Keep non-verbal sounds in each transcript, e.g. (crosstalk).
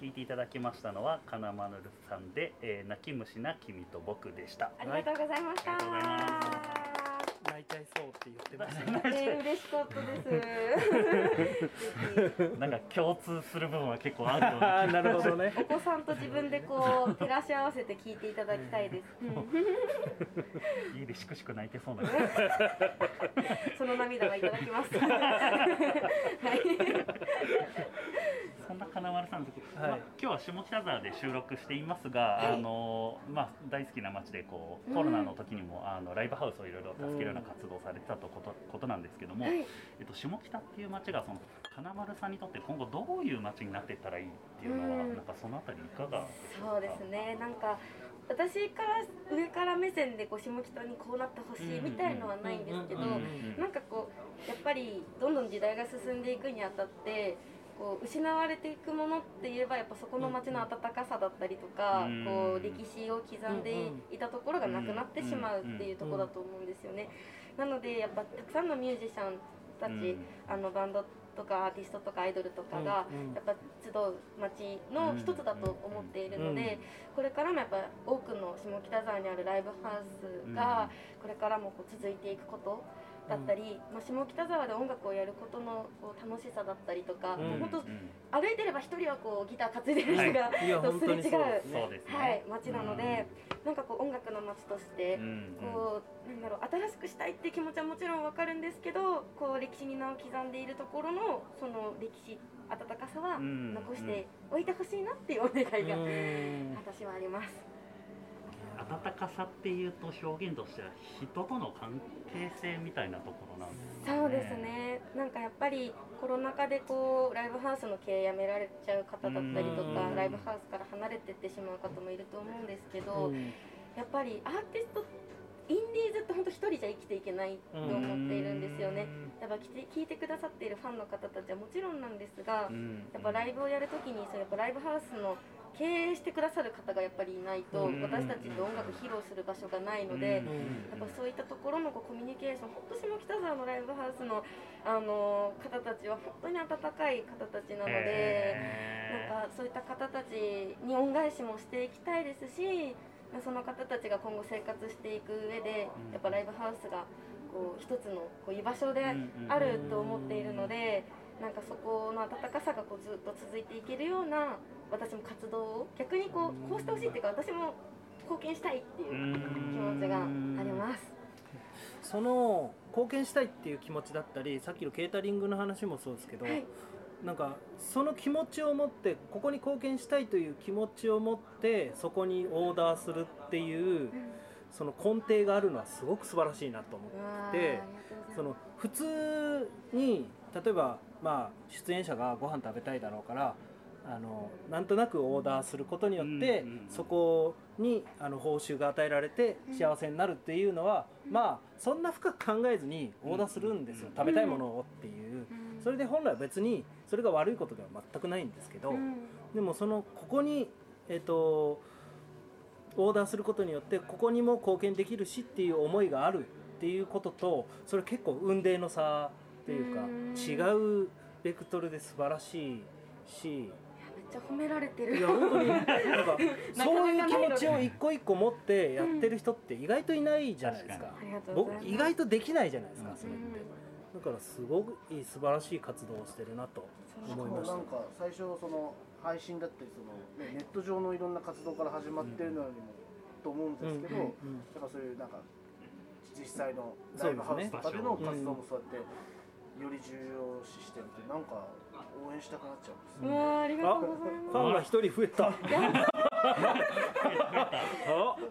聞いていただきましたのは金丸さんで、えー、泣き虫な君と僕でした。ありがとうございました、はい泣いちゃいそうって言ってましたねえー、嬉しかったです。(laughs) なんか共通する部分は結構あるよなーなるほどね (laughs) お子さんと自分でこう照らし合わせて聞いていただきたいです。家でしくしく泣いてそうな (laughs) その涙はいただきます。はい。そんな金丸さん、はいまあ、今日は下北沢で収録していますが、あのまあ、大好きな街でこうコロナの時にも、あのライブハウスをいろいろ助けるような活動をされてたとことことなんですけども、はいえっと、下北っていう街がその金丸さんにとって今後どういう街になっていったらいいっていうのは、うんなんかそのあたりいかがですか？そうですね。なんか私から上から目線でこう下北にこうなってほしいみたいのはないんですけど、なんかこうやっぱりどんどん時代が進んでいくにあたって。こう失われていくものって言えばやっぱそこの街の温かさだったりとか、うん。こう歴史を刻んでいたところがなくなってしまうっていうところだと思うんですよね。なのでやっぱたくさんのミュージシャンたち、うん。あのバンドとかアーティストとかアイドルとかがやっぱ集う街の一つだと思っているので、これからもやっぱ多くの下北沢にあるライブハウスがこれからもこう続いていくことだったり、まあ、下北沢で音楽をやることのこう楽しさだったりとか、本当うん。歩いてれば一人はこうギター担いでる人が、とすれ違うはい、街なので、なんかこう音楽の街として、うん。こうなんだろう新しくしたいって気持ちはもちろんわかるんですけどこう歴史に名を刻んでいるところのその歴史温かさはうん。残しておいてほしいなっていうお願いがうん。私はあります。温かさっていうと表現としては人との関係性みたいなところなんですかね。そうですね。なんかやっぱりコロナ禍でこうライブハウスの経営やめられちゃう方だったりとかうん。ライブハウスから離れてってしまう方もいると思うんですけど、うん。やっぱりアーティストインディーズって本当一人じゃ生きていけないと思っているんですよね。やっぱ聞いてくださっているファンの方たちはもちろんなんですが、うん。やっぱライブをやるときにそうやっぱライブハウスの経営してくださる方がやっぱりいないと、うん。私たちと音楽披露する場所がないので、うん。やっぱそういったところのこうコミュニケーション本当下北沢のライブハウスの、あのー方たちは本当に温かい方たちなので。なんかそういった方たちに恩返しもしていきたいですしその方たちが今後生活していく上で、うん。やっぱライブハウスがこう一つのこう居場所であると思っているので、なんかそこの温かさがこうずっと続いていけるような私も活動を逆にこうこうしてほしいっていうか私も貢献したいっていう気持ちがあります。その貢献したいっていう気持ちだったりさっきのケータリングの話もそうですけど、はい。なんかその気持ちを持ってここに貢献したいという気持ちを持ってそこにオーダーするっていうその根底があるのはすごく素晴らしいなと思ってその普通に例えばまあ出演者がご飯食べたいだろうからあのなんとなくオーダーすることによって、うんうんうんそこにあの報酬が与えられて幸せになるっていうのは、まあそんな深く考えずにオーダーするんですよ、うん。食べたいものをっていう、うん。それで本来は別にそれが悪いことでは全くないんですけど、うん。でもそのここにえっ、とオーダーすることによってここにも貢献できるしっていう思いがあるっていうこととそれ結構運命の差っていうかうん。違うベクトルで素晴らしいし。めっちゃ褒められてる。いや本当に。なんか (laughs) そういう気持ちを一個一個持ってやってる人って意外といないじゃないですか。僕意外とできないじゃないですかうん。それって。うんだからすごくいい素晴らしい活動をしてるなと思いました。なんか最初その配信だったりその、ね、ネット上のいろんな活動から始まってるのにも、と思うんですけど、うんうんうん。やっぱそういうなんか実際のライブハウスとかでの活動もそうやってより重要視してるってなんか応援したくなっちゃうんですうわーありがとうございます。ファンが一人増えた。あフ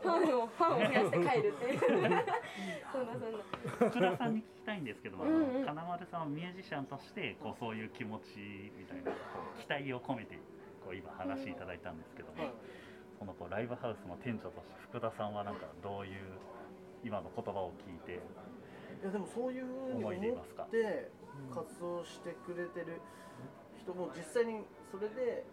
ァンをファンを増やして帰るっていう。そんなそんな福田さんに聞きたいんですけども、あのうん。うん金丸さんはミュージシャンとしてこうそういう気持ちみたいなこう期待を込めてこう今話いただいたんですけども、はい。そのこうライブハウスの店長として福田さんはなんかどういう今の言葉を聞いていやでもそういうふうに思って活動してくれてる人も実際にそれで、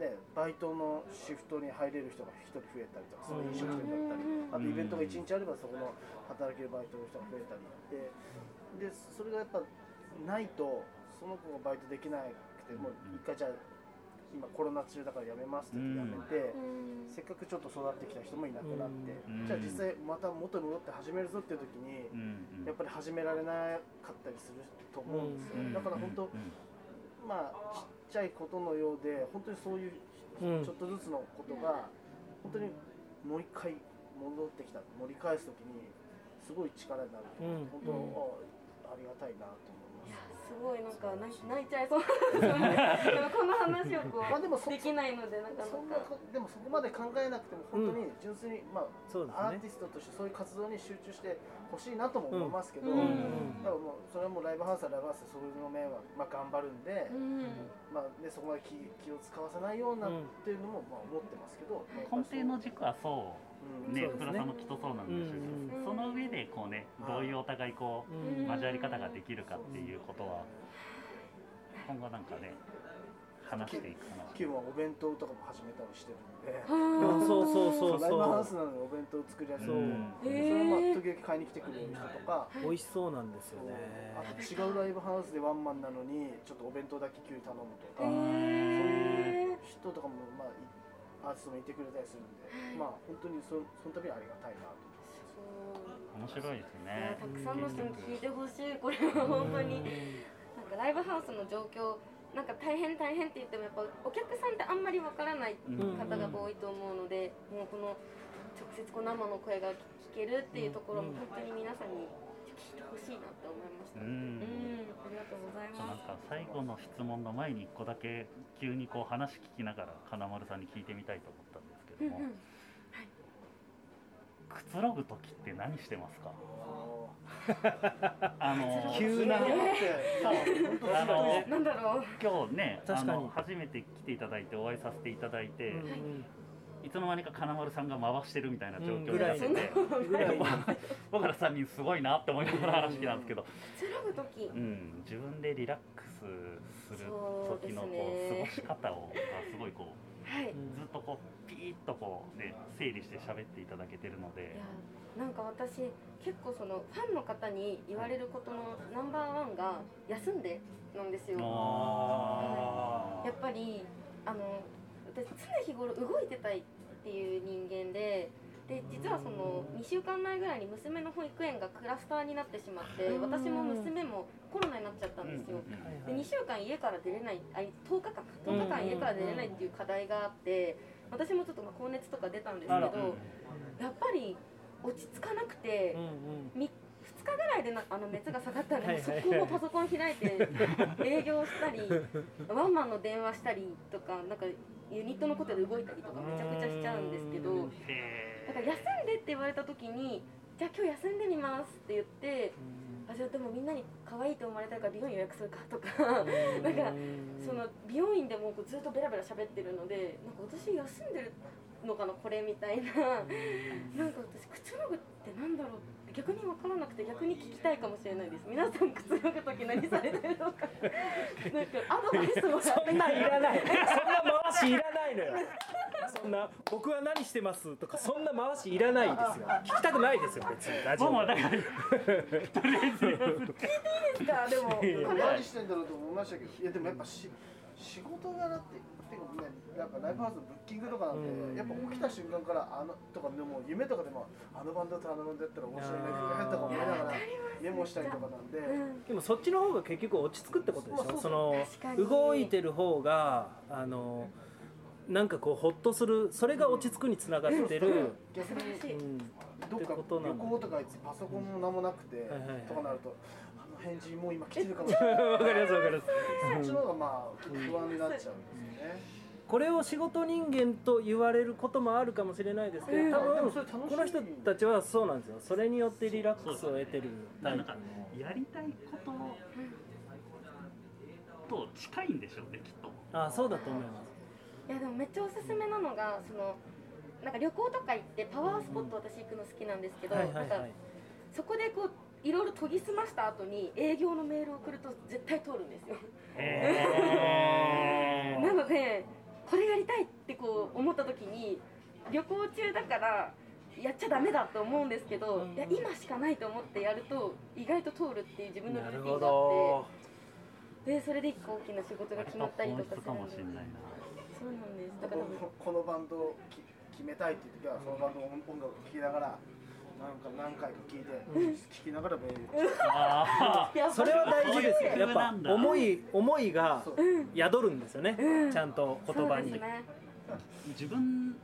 ね、バイトのシフトに入れる人が1人増えたりとかその飲食店だったりうん。あとイベントが1日あればそこの働けるバイトの人が増えたりででそれがやっぱないとその子がバイトできなくてもう一回じゃあ今コロナ中だから辞めますって言って辞めて、うん。せっかくちょっと育ってきた人もいなくなって、うん。じゃあ実際また元に戻って始めるぞっていう時に、やっぱり始められなかったりすると思うんですよ、うん。だから本当、うんまあちっちゃいことのようで本当にそういううん。ちょっとずつのことが本当にもう一回戻ってきた盛り返す時にすごい力になる、うん。本当、あありがたいなと思す。すごいなんか泣い泣いちゃいそうこの話をこまあでもできないのでなかなそんなか。こでもそこまで考えなくても本当に純粋に、まそうですね。あアーティストとしてそういう活動に集中してほしいなとも思いますけど、うん。うんだからもうそれはもうライブハウスはライブハウスでそれの面はまあ頑張るんで、うん。まあね、そこまで気気を使わせないようなっていうのもまあ思ってますけど、根底の軸はそううんね福田さんもきっとそうなんでしょうけど、うん。その上でこうねどういうお互いこううん交わり方ができるかっていうことは今後なんかね話していく話。キュンはお弁当とかも始めたりしてるんで。うんそうそうそうライブハウスそなのにお弁当を作りやすい、そううん。それはまあ時々買いに来てくれる人とか、う美味しそうなんですよね。あと違うライブハウスでワンマンなのにちょっとお弁当だけ急に頼むとか、アーティストもいてくれたりするんで、まあ本当にそその度はありがたいなと思って。そう。面白いですねたくさんの人に聞いてほしいこれは本当に。なんかライブハウスの状況なんか大変大変って言ってもやっぱお客さんってあんまりわからないうん方が多いと思うので、もうこの直接こう生の声が聞けるっていうところも本当に皆さんに聞いてほしいなって思いました。ううん最後の質問の前に1個だけ急にこう話聞きながら金丸さんに聞いてみたいと思ったんですけども、うんうん、くつろぐ時って何してますか？あの急なそう。あのなんだろう。今日ねあ確かに。の初めて来ていただいてお会いさせていただいて、うんいつの間にか金丸さんが回してるみたいな状況になってて、ぐらい (laughs) 僕ら3人すごいなって思いながら話聞いたんですけど、くつろぐ時。う。ん、自分でリラックスする時のこう過ごし方をがすごいこうはい。ずっとこうピーッとこうね整理して喋っていただけてるのいでやなんか私結構そのファンの方に言われることのナンバーワンが休んでなんですよ。あやっぱりあの私常日頃動いてたいっていう人間でで実はその2週間前ぐらいに娘の保育園がクラスターになってしまってうん。私も娘もコロナになっちゃったんですよ。で2週間家から出れないあ10日間10日間家から出れないっていう課題があって私もちょっとまあ高熱とか出たんですけどやっぱり落ち着かなくてうん2日ぐらいでなあの熱が下がったらはいはいはい。速攻パソコン開いて営業したりワンマンの電話したりとかなんかユニットのことで動いたりとかめちゃくちゃしちゃうんですけどへだから休んでって言われた時にじゃあ今日休んでみますって言ってあじゃあでもみんなに可愛いと思われたいから美容院予約するかとかうん。なんかその美容院でもこうずっとベラベラ喋ってるのでなんか私休んでるのかなこれみたいな。なんか私くつろぐってなんだろう逆に分からなくて逆に聞きたいかもしれないです。皆さんくつろぐ時何されてるのか。(laughs) なんかアドバイスもらそんなんいらないそんな回しいらないのよ。そんな僕は何してますとかそんな回しいらないですよ。聞きたくないですよ別に。ラジオ僕もだからとりあえず。ですか。でも何してんだろうと思いましたけど。いやでもやっぱし仕事柄ってやっぱライブハウスのブッキングとかなんて、うん。やっぱ起きた瞬間からあのとかでも夢とかでもあのバンドとあのバンドやったら面白いねとか思いながらメモしたりとかなんで、うんでもそっちの方が結局落ち着くってことでしまあそうょその動いてる方があのなんかこうホッとするそれが落ち着くにつながってる、逆にうん。どっかことなんだ旅行とかいつパソコンも何もなくて、はいはいはいとかなるとあの返事もう今来てるかもしれない。(laughs) わかりますわかります。そっちの方がまあ不安になっちゃうんですよね。これを仕事人間と言われることもあるかもしれないですけど、うん。多分この人たちはそうなんですよそれによってリラックスを得てるタイプなんかやりたいことと近いんでしょうねきっとあそうだと思います。いやでもめっちゃおすすめなのがそのなんか旅行とか行ってパワースポット私行くの好きなんですけど、なんかはい。そこでこういろいろ研ぎ澄ました後に営業のメールを送ると絶対通るんですよ。へ (laughs) なのでこれやりたいってこう思った時に旅行中だからやっちゃダメだと思うんですけど、うんいや今しかないと思ってやると意外と通るっていう自分のルなるほーティンがあどって。でそれで一個大きな仕事が決まったりとかするかもんでしれないなか多分このバンドをき決めたいっていう時はそのバンドの音楽を聴きながらなんか何回か聴いて聴きながらメール。それは大事ですやっぱ思い思いが宿るんですよね、ちゃんと言葉に。自分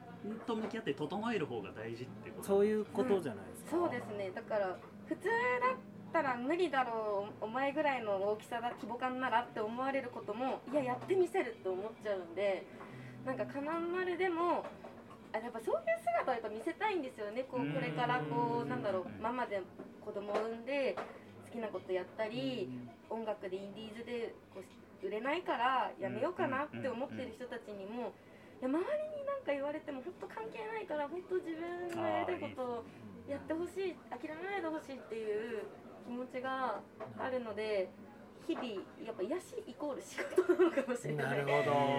と向き合って整える方が大事ってこと。そういうことじゃないですか、そうですね。だから普通だったら無理だろうお前ぐらいの大きさだ規模感ならって思われることもいややってみせるって思っちゃうんでなんか金丸でもあやっぱそういう姿をやっぱ見せたいんですよね。こうこれからこうなんだろうママで子供を産んで好きなことやったり音楽でインディーズでこう売れないからやめようかなって思ってる人たちにもいや周りに何か言われても本当関係ないから本当自分のやりたいことをやってほしい諦めないでほしいっていう気持ちがあるので日々やっぱ癒しイコール仕事なのかもしれな。ないるほ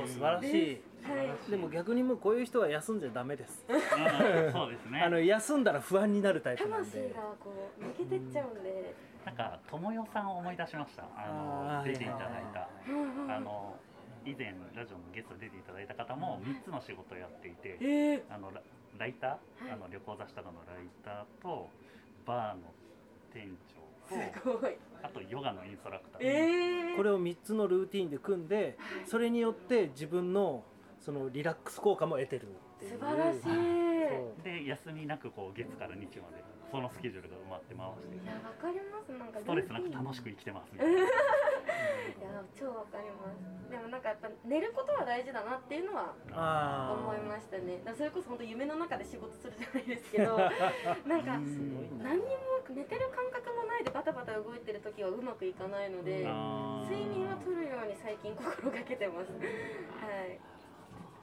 ど。素晴らしい。はい。でも逆にもうこういう人は休んじゃダメです。うん。そうですね。あの休んだら不安になるタイプなん魂で。がこう抜けてっちゃうんで、なんか友よさんを思い出しました。あの出ていただいた。あの以前ラジオのゲストで出ていただいた方も3つの仕事をやっていてえー。あのラライター、はい。あの旅行雑誌とかのライターとバーの店長ごい。あとヨガのインストラクター、えー、これを3つのルーティンで組んでそれによって自分のそのリラックス効果も得てるっていう。素晴らしい。で休みなくこう。月から日までそのスケジュールが埋まって回していやわかりますなんかストレスなく楽しくく生きてますみたいな寝ることは大事だなっていうのはあ思いあましたね。だそれこそ本当夢の中で仕事するじゃないですけど (laughs) なんか何にも寝てる感覚もないでバタバタ動いてる時はうまくいかないので睡眠は取るように最近心がけてます。はい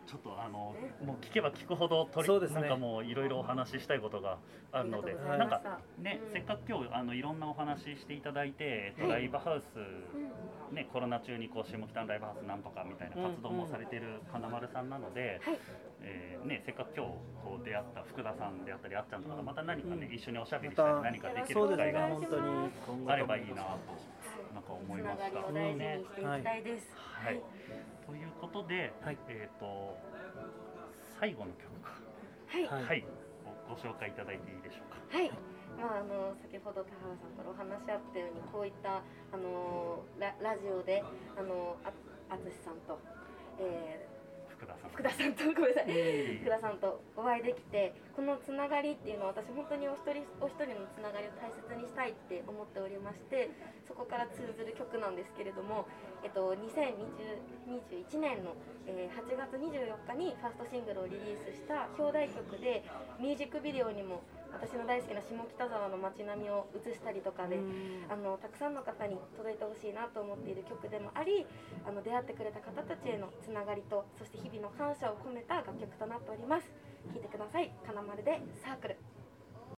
ちょっとあのもう聞けば聞くほど取りそうですね。なんかもういろいろお話ししたいことがあるのでなんかね、うん。せっかく今日あのいろんなお話ししていただいて、えっとはいライブハウスうん。ね、コロナ中にこう下北のライブハウスなんとかみたいな活動もされてる金丸さんなので、はい。えーね、せっかく今日こう出会った福田さんであったりあっちゃんとかがまた何かね、うん一緒におしゃべりましたりた何かできる機会が本当に今後あればいいなと。はいなんか思ついました。ながりを大事にしていきたいです。はい、ということで、はいえっ、と最後の曲か、はい。はい。はいはい、ごご紹介いただいていいでしょうか。まああの先ほど田原さんからお話しあったようにこういったあのララジオであのあ淳さんと、え。ー福田さんとごめんなさい。うん福田さんとお会いできてこのつながりっていうのは私本当にお一人お一人のつながりを大切にしたいって思っておりましてそこから通ずる曲なんですけれども、えっと、2021年の、えー8月24日にファーストシングルをリリースした表題曲でミュージックビデオにも私の大好きな下北沢の街並みを映したりとかであのたくさんの方に届いてほしいなと思っている曲でもありあの出会ってくれた方たちへのつながりとそして日々の感謝を込めた楽曲となっております。聴いてください。金丸でサークル